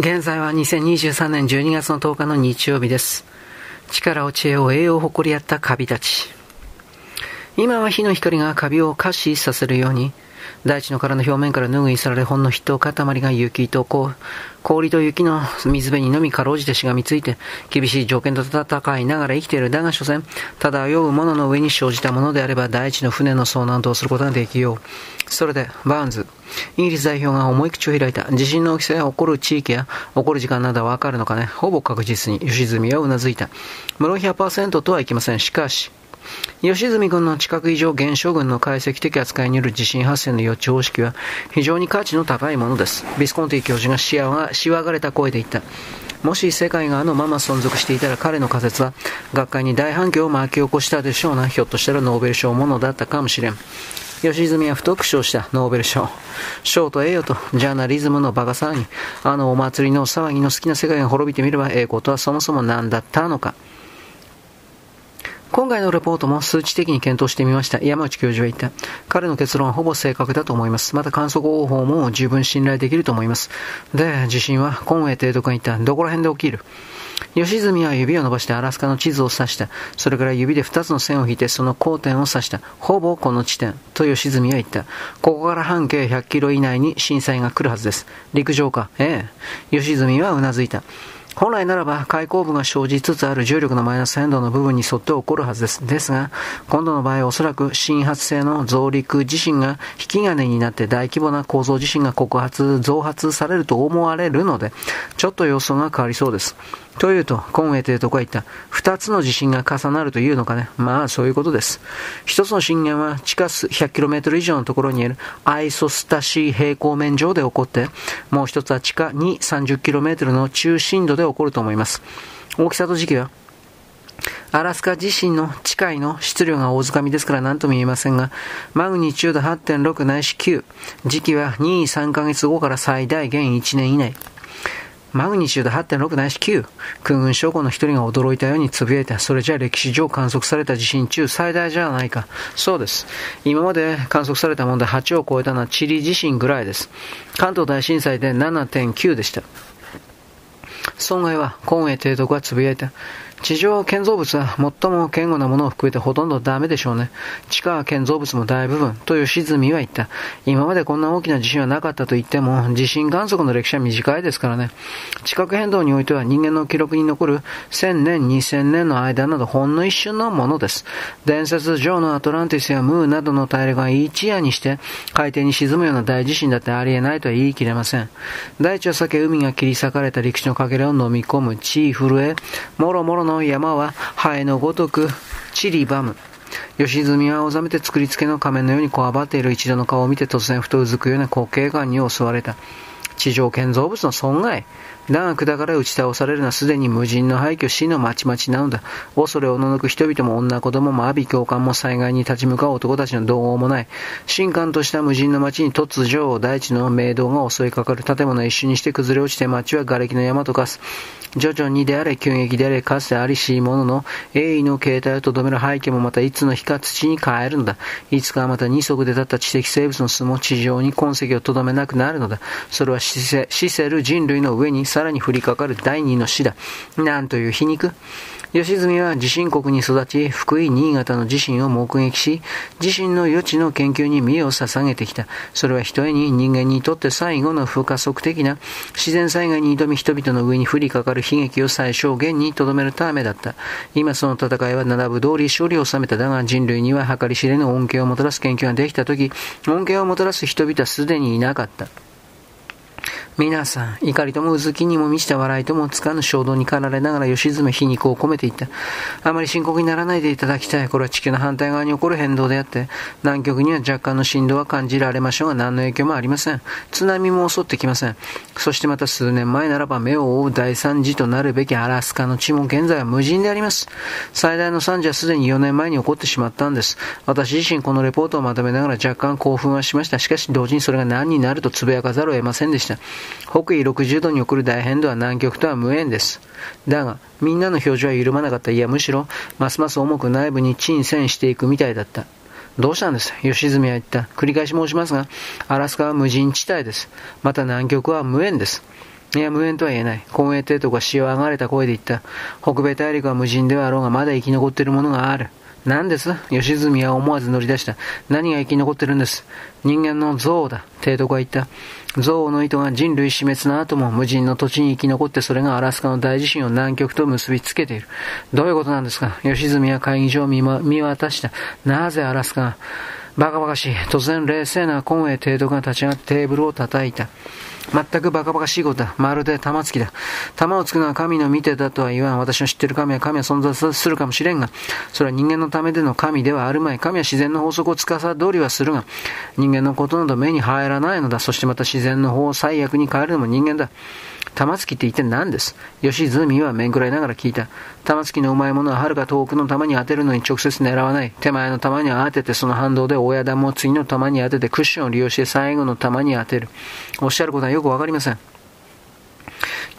現在は2023年12月の10日の日曜日です。力を知恵を栄養を誇り合ったカビたち。今は火の光がカビを可視させるように、大地の殻の表面から拭い去られほんの筆頭塊が雪とこう、氷と雪の水辺にのみかろうじてしがみついて、厳しい条件と戦いながら生きている。だが所詮、漂うものの上に生じたものであれば、大地の船の遭難とすることができよう。それで、バーンズ、イギリス代表が重い口を開いた。地震の大きさや起こる地域や起こる時間などはわかるのかね。ほぼ確実に、吉住はうなずいた。無論100%とはいきません。しかし、吉住軍の地殻異常現象群の解析的扱いによる地震発生の予知方式は非常に価値の高いものです。ビスコンティ教授がしわしわがれた声で言った。もし世界があのまま存続していたら彼の仮説は学会に大反響を巻き起こしたでしょうな。ひょっとしたらノーベル賞ものだったかもしれん。吉住は太く賞したノーベル賞。賞と栄誉とジャーナリズムのバカ騒ぎ。あのお祭りの騒ぎの好きな世界が滅びてみれば栄光とはそもそも何だったのか。今回のレポートも数値的に検討してみました。山内教授は言った。彼の結論はほぼ正確だと思います。また観測方法も十分信頼できると思います。で、地震はコンウェイ提督が言った。どこら辺で起きる？吉住は指を伸ばしてアラスカの地図を指した。それから指で二つの線を引いてその交点を指した。ほぼこの地点。と吉住は言った。ここから半径100キロ以内に震災が来るはずです。陸上か？ええ。吉住はうなずいた。本来ならば開口部が生じつつある重力のマイナス変動の部分に沿って起こるはずです。ですが、今度の場合おそらく新発性の増陸地震が引き金になって大規模な構造地震が告発、増発されると思われるので、ちょっと様相が変わりそうです。というと、コンウェイというとこは言った。二つの地震が重なるというのかね。まあ、そういうことです。一つの震源は地下数 100km 以上のところにいるアイソスタシー平行面上で起こって、もう一つは地下2 30km の中心度で起こると思います。大きさと時期はアラスカ自身の地界の質量が大掴みですから何とも言えませんが、マグニチュード8.6ないし9、時期は2、3ヶ月後から最大限1年以内。マグニチュード8.6ないし9。空軍将校の一人が驚いたように呟いた。それじゃ歴史上観測された地震中最大じゃないか。そうです。今まで観測されたもので8を超えたのはチリ地震ぐらいです。関東大震災で7.9でした。損害は、今衛提督は呟いた。地上建造物は最も堅固なものを含めてほとんどダメでしょうね。地下建造物も大部分、と吉住は言った。今までこんな大きな地震はなかったと言っても、地震観測の歴史は短いですからね。地殻変動においては人間の記録に残る1000年、2000年の間などほんの一瞬のものです。伝説上のアトランティスやムーなどの大陸が一夜にして海底に沈むような大地震だってありえないとは言い切れません。大地を避け海が切り裂かれた陸地のかけらを飲み込む地震え、もろもろのの山はハエのごとく散りばむ。吉住はざめて作りつけの仮面のようにこわばっている一度の顔を見て突然ふとうずくような滑稽感に襲われた。地上建造物の損害。だが管から打ち倒されるのはすでに無人の廃墟死のまちまちなのだ。恐れをののく人々も女子供も阿鼻教官も災害に立ち向かう男たちの同合もない。神官とした無人の町に突如大地の明道が襲いかかる。建物一瞬にして崩れ落ちて町は瓦礫の山と化す。徐々にであれ、急激であれ、かつてありしいものの、鋭意の形態をとどめる背景もまたいつの日か土に変えるのだ。いつかまた二足で立った知的生物の巣も地上に痕跡をとどめなくなるのだ。それは死せる人類の上にさらに降りかかる第二の死だ。なんという皮肉。吉住は地震国に育ち、福井、新潟の地震を目撃し、地震の余地の研究に身を捧げてきた。それは一重に人間にとって最後の不可測的な自然災害に挑み人々の上に降りかかる悲劇を最小限に留めるためだった。今その戦いは並ぶ通り勝利を収めただが人類には計り知れぬ恩恵をもたらす研究ができた時、恩恵をもたらす人々はすでにいなかった。皆さん、怒りともうずきにも満ちた笑いともつかぬ衝動に駆られながら吉爪皮肉を込めていった。あまり深刻にならないでいただきたい。これは地球の反対側に起こる変動であって、南極には若干の振動は感じられましょうが何の影響もありません。津波も襲ってきません。そしてまた数年前ならば目を覆う大惨事となるべきアラスカの地も現在は無人であります。最大の惨事はすでに4年前に起こってしまったんです。私自身このレポートをまとめながら若干興奮はしました。しかし同時にそれが何になるとつぶやかざるを得ませんでした。北緯60度に起こる大変動は南極とは無縁です。だが、みんなの表情は緩まなかった。いや、むしろ、ますます重く内部に沈潜していくみたいだった。どうしたんです？吉住は言った。繰り返し申しますが、アラスカは無人地帯です。また南極は無縁です。いや、無縁とは言えない。公営帝都が潮上がれた声で言った。北米大陸は無人ではあろうが、まだ生き残っているものがある。何です？吉住は思わず乗り出した。何が生き残ってるんです？人間の憎悪だ。提督は言った。憎悪の糸が人類死滅の後も無人の土地に生き残ってそれがアラスカの大地震を南極と結びつけている。どういうことなんですか？吉住は会議場を見,、見渡した。なぜアラスカが？バカバカしい。突然冷静なコンウェイ提督が立ち上がってテーブルを叩いた。全くバカバカしいことだ。まるで玉突きだ。玉をつくのは神の見てだとは言わん。私の知ってる神は神は存在するかもしれんが、それは人間のためでの神ではあるまい。神は自然の法則を司りはするが、人間のことなど目に入らないのだ。そしてまた自然の法を最悪に変えるのも人間だ。玉突きって一体何です？吉住は面食らいながら聞いた。玉突きのうまいものは遥か遠くの玉に当てるのに直接狙わない。手前の玉に当ててその反動で親玉を次の玉に当ててクッションを利用して最後の玉に当てる。おっしゃることはよくわかりません。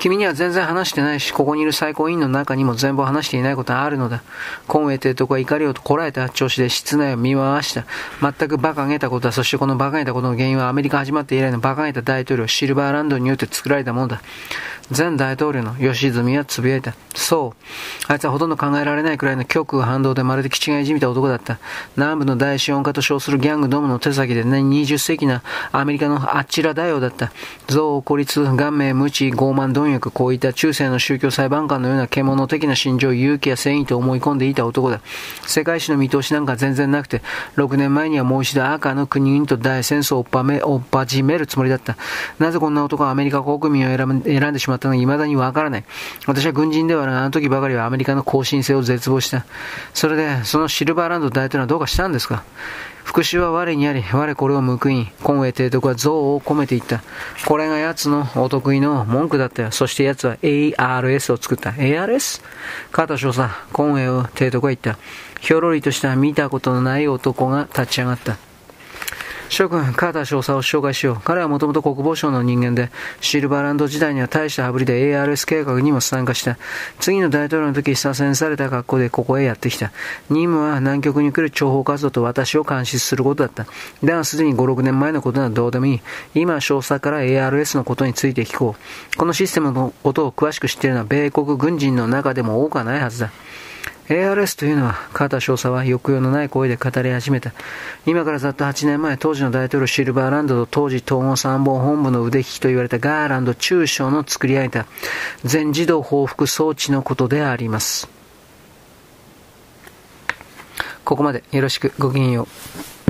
君には全然話してないし、ここにいる最高委員の中にも全部話していないことがあるのだ。コンウェイというとこは怒りをこらえた調子で室内を見回した。全く馬鹿げたことだ。そしてこの馬鹿げたことの原因はアメリカ始まって以来の馬鹿げた大統領、シルバーランドによって作られたものだ。前大統領の吉住は呟いた。そう。あいつはほとんど考えられないくらいの極右反動でまるで気違いじみた男だった。南部の大資本家と称するギャングどもの手先で、ね、20世紀なアメリカのあちら大王だった。憎悪、孤立、顔面、無知、傲慢、貪欲、こういった中世の宗教裁判官のような獣的な心情、勇気や誠意と思い込んでいた男だ。世界史の見通しなんか全然なくて、6年前にはもう一度赤の国々と大戦争を追っ始めるつもりだった。なぜこんな男はアメリカ国民を選んでしまったのか未だにわからない。私は軍人ではない。あの時ばかりはアメリカの更新性を絶望した。それで、そのシルバーランド大統領はどうかしたんですか？復讐は我にあり、我これを報い、コンウェイ提督は憎悪を込めていった。これが奴のお得意の文句だったよ。そして奴は ARS を作った。ARS? カータ少佐、コンウェイを提督は言った。ひょろりとした見たことのない男が立ち上がった。諸君、カーター少佐を紹介しよう。彼はもともと国防省の人間で、シルバーランド時代には大した羽振りで ARS 計画にも参加した。次の大統領の時、左遷された格好でここへやってきた。任務は南極に来る諜報活動と私を監視することだった。だがすでに5、6年前のことならどうでもいい。今少佐から ARS のことについて聞こう。このシステムのことを詳しく知っているのは米国軍人の中でも多くはないはずだ。ARS というのは、カーター少佐は抑揚のない声で語り始めた。今からざっと8年前、当時の大統領シルバーランドと当時統合参謀本部の腕利きと言われたガーランド中将の作り上げた全自動報復装置のことであります。ここまでよろしくごきげんよう。